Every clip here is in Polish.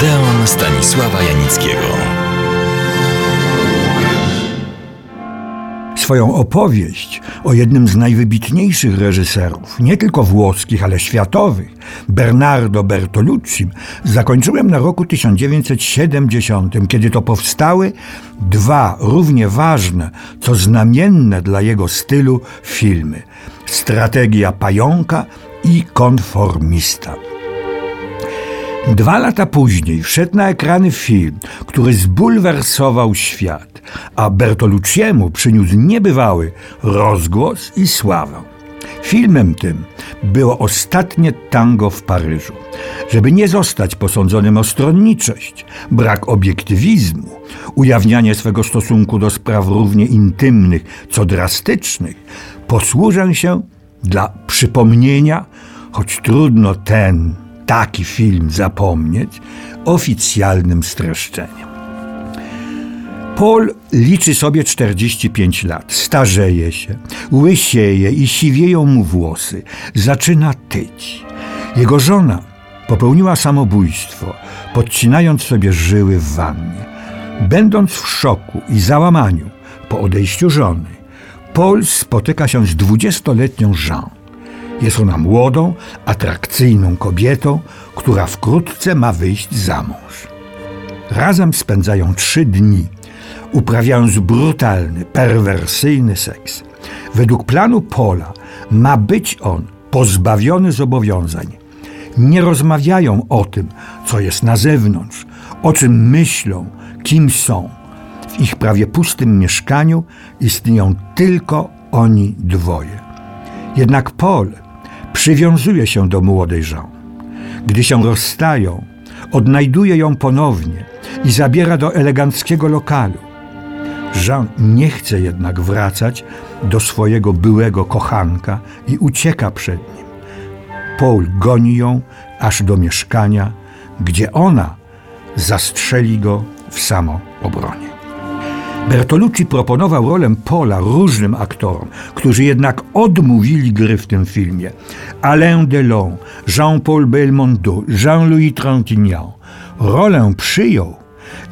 Odeon Stanisława Janickiego. Swoją opowieść o jednym z najwybitniejszych reżyserów, nie tylko włoskich, ale światowych, Bernardo Bertolucci, zakończyłem na roku 1970, kiedy to powstały dwa równie ważne, co znamienne dla jego stylu filmy: Strategia pająka i Konformista. Dwa lata później wszedł na ekrany film, który zbulwersował świat, a Bertolucciemu przyniósł niebywały rozgłos i sławę. Filmem tym było ostatnie tango w Paryżu. Żeby nie zostać posądzonym o stronniczość, brak obiektywizmu, ujawnianie swego stosunku do spraw równie intymnych, co drastycznych, posłużę się dla przypomnienia, choć trudno ten taki film zapomnieć, oficjalnym streszczeniem. Paul liczy sobie 45 lat, starzeje się, łysieje i siwieją mu włosy, zaczyna tyć. Jego żona popełniła samobójstwo, podcinając sobie żyły w wannie. Będąc w szoku i załamaniu po odejściu żony, Paul spotyka się z dwudziestoletnią Jean. Jest ona młodą, atrakcyjną kobietą, która wkrótce ma wyjść za mąż. Razem spędzają trzy dni, uprawiając brutalny, perwersyjny seks. Według planu Pola ma być on pozbawiony zobowiązań. Nie rozmawiają o tym, co jest na zewnątrz, o czym myślą, kim są. W ich prawie pustym mieszkaniu istnieją tylko oni dwoje. Jednak Paul przywiązuje się do młodej Jean. Gdy się rozstają, odnajduje ją ponownie i zabiera do eleganckiego lokalu. Jean nie chce jednak wracać do swojego byłego kochanka i ucieka przed nim. Paul goni ją aż do mieszkania, gdzie ona zastrzeli go w samoobronie. Bertolucci proponował rolę Pola różnym aktorom, którzy jednak odmówili gry w tym filmie. Alain Delon, Jean-Paul Belmondo, Jean-Louis Trintignant. Rolę przyjął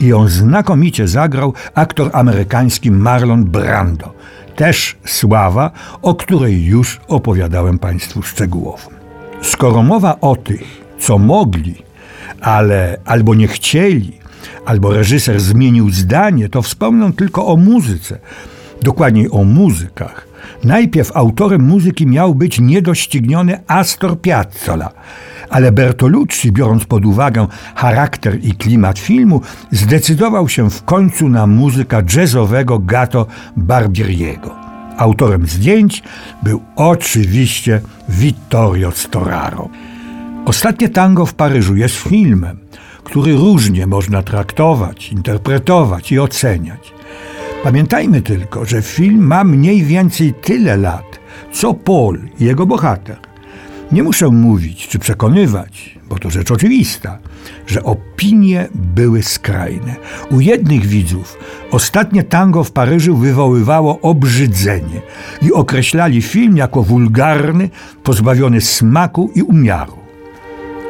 i ją znakomicie zagrał aktor amerykański Marlon Brando. Też sława, o której już opowiadałem Państwu szczegółowo. Skoro mowa o tych, co mogli, ale albo nie chcieli, albo reżyser zmienił zdanie, to wspomnę tylko o muzyce, dokładniej o muzykach. Najpierw autorem muzyki miał być niedościgniony Astor Piazzolla, ale Bertolucci, biorąc pod uwagę charakter i klimat filmu, zdecydował się w końcu na muzyka jazzowego Gato Barbieriego. Autorem zdjęć był oczywiście Vittorio Storaro. Ostatnie tango w Paryżu jest filmem, który różnie można traktować, interpretować i oceniać. Pamiętajmy tylko, że film ma mniej więcej tyle lat, co Paul, jego bohater. Nie muszę mówić czy przekonywać, bo to rzecz oczywista, że opinie były skrajne. U jednych widzów ostatnie tango w Paryżu wywoływało obrzydzenie i określali film jako wulgarny, pozbawiony smaku i umiaru.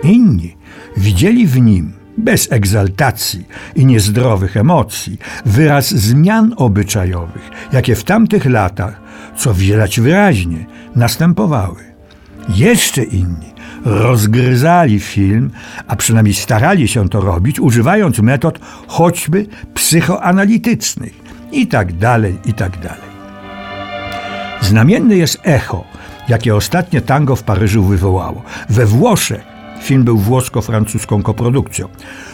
Inni widzieli w nim bez egzaltacji i niezdrowych emocji, wyraz zmian obyczajowych, jakie w tamtych latach, co widać wyraźnie, następowały. Jeszcze inni rozgryzali film, a przynajmniej starali się to robić, używając metod choćby psychoanalitycznych i tak dalej, i tak dalej. Znamienne jest echo, jakie ostatnie tango w Paryżu wywołało. We Włoszech Film był włosko-francuską koprodukcją.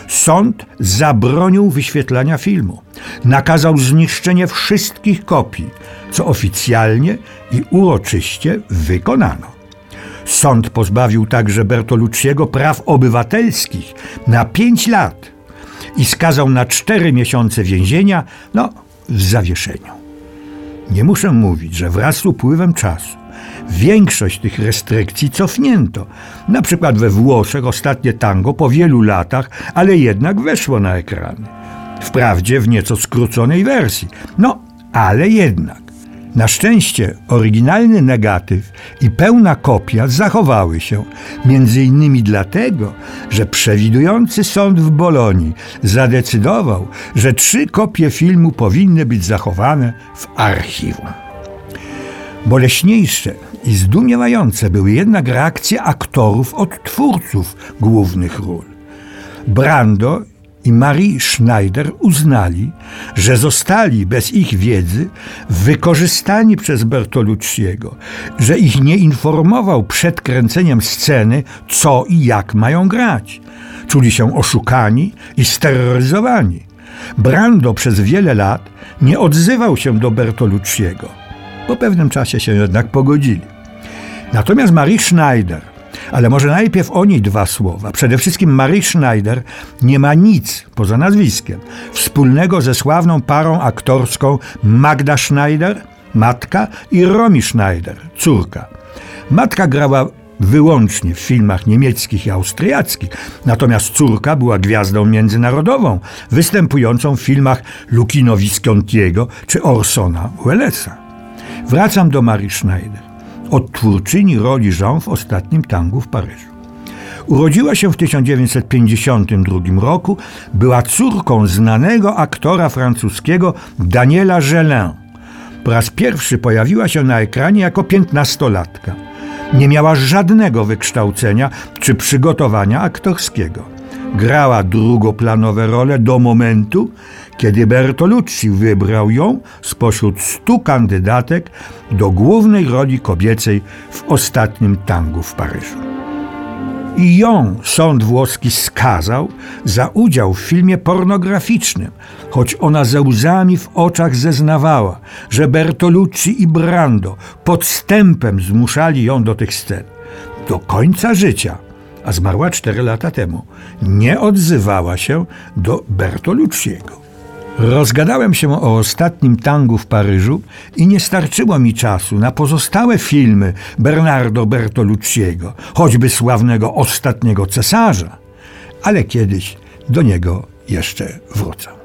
Sąd zabronił wyświetlania filmu. Nakazał zniszczenie wszystkich kopii, co oficjalnie i uroczyście wykonano. Sąd pozbawił także Bertolucciego praw obywatelskich na pięć lat i skazał na cztery miesiące więzienia, no, w zawieszeniu. Nie muszę mówić, że wraz z upływem czasu Większość tych restrykcji cofnięto. Na przykład we Włoszech ostatnie tango po wielu latach, ale jednak weszło na ekrany. Wprawdzie w nieco skróconej wersji. No, ale jednak. Na szczęście oryginalny negatyw i pełna kopia zachowały się, między innymi dlatego, że przewidujący sąd w Bolonii zadecydował, że trzy kopie filmu powinny być zachowane w archiwum. Boleśniejsze i zdumiewające były jednak reakcje aktorów od twórców głównych ról. Brando i Marie Schneider uznali, że zostali bez ich wiedzy wykorzystani przez Bertolucciego, że ich nie informował przed kręceniem sceny, co i jak mają grać. Czuli się oszukani i steroryzowani. Brando przez wiele lat nie odzywał się do Bertolucciego. Po pewnym czasie się jednak pogodzili. Natomiast Marie Schneider ale może najpierw o niej dwa słowa. Przede wszystkim Marie Schneider nie ma nic, poza nazwiskiem, wspólnego ze sławną parą aktorską Magda Schneider, matka, i Romy Schneider, córka. Matka grała wyłącznie w filmach niemieckich i austriackich, natomiast córka była gwiazdą międzynarodową, występującą w filmach Lucchino Viscontiego czy Orsona Wellesa. Wracam do Marie Schneider odtwórczyni roli Jean w ostatnim tangu w Paryżu. Urodziła się w 1952 roku, była córką znanego aktora francuskiego Daniela Gelin. Po raz pierwszy pojawiła się na ekranie jako piętnastolatka. Nie miała żadnego wykształcenia czy przygotowania aktorskiego grała drugoplanowe role do momentu, kiedy Bertolucci wybrał ją spośród stu kandydatek do głównej roli kobiecej w ostatnim tangu w Paryżu. I ją sąd włoski skazał za udział w filmie pornograficznym, choć ona ze łzami w oczach zeznawała, że Bertolucci i Brando podstępem zmuszali ją do tych scen. Do końca życia a zmarła cztery lata temu, nie odzywała się do Bertolucciego. Rozgadałem się o ostatnim tangu w Paryżu i nie starczyło mi czasu na pozostałe filmy Bernardo Bertolucciego, choćby sławnego ostatniego cesarza, ale kiedyś do niego jeszcze wrócę.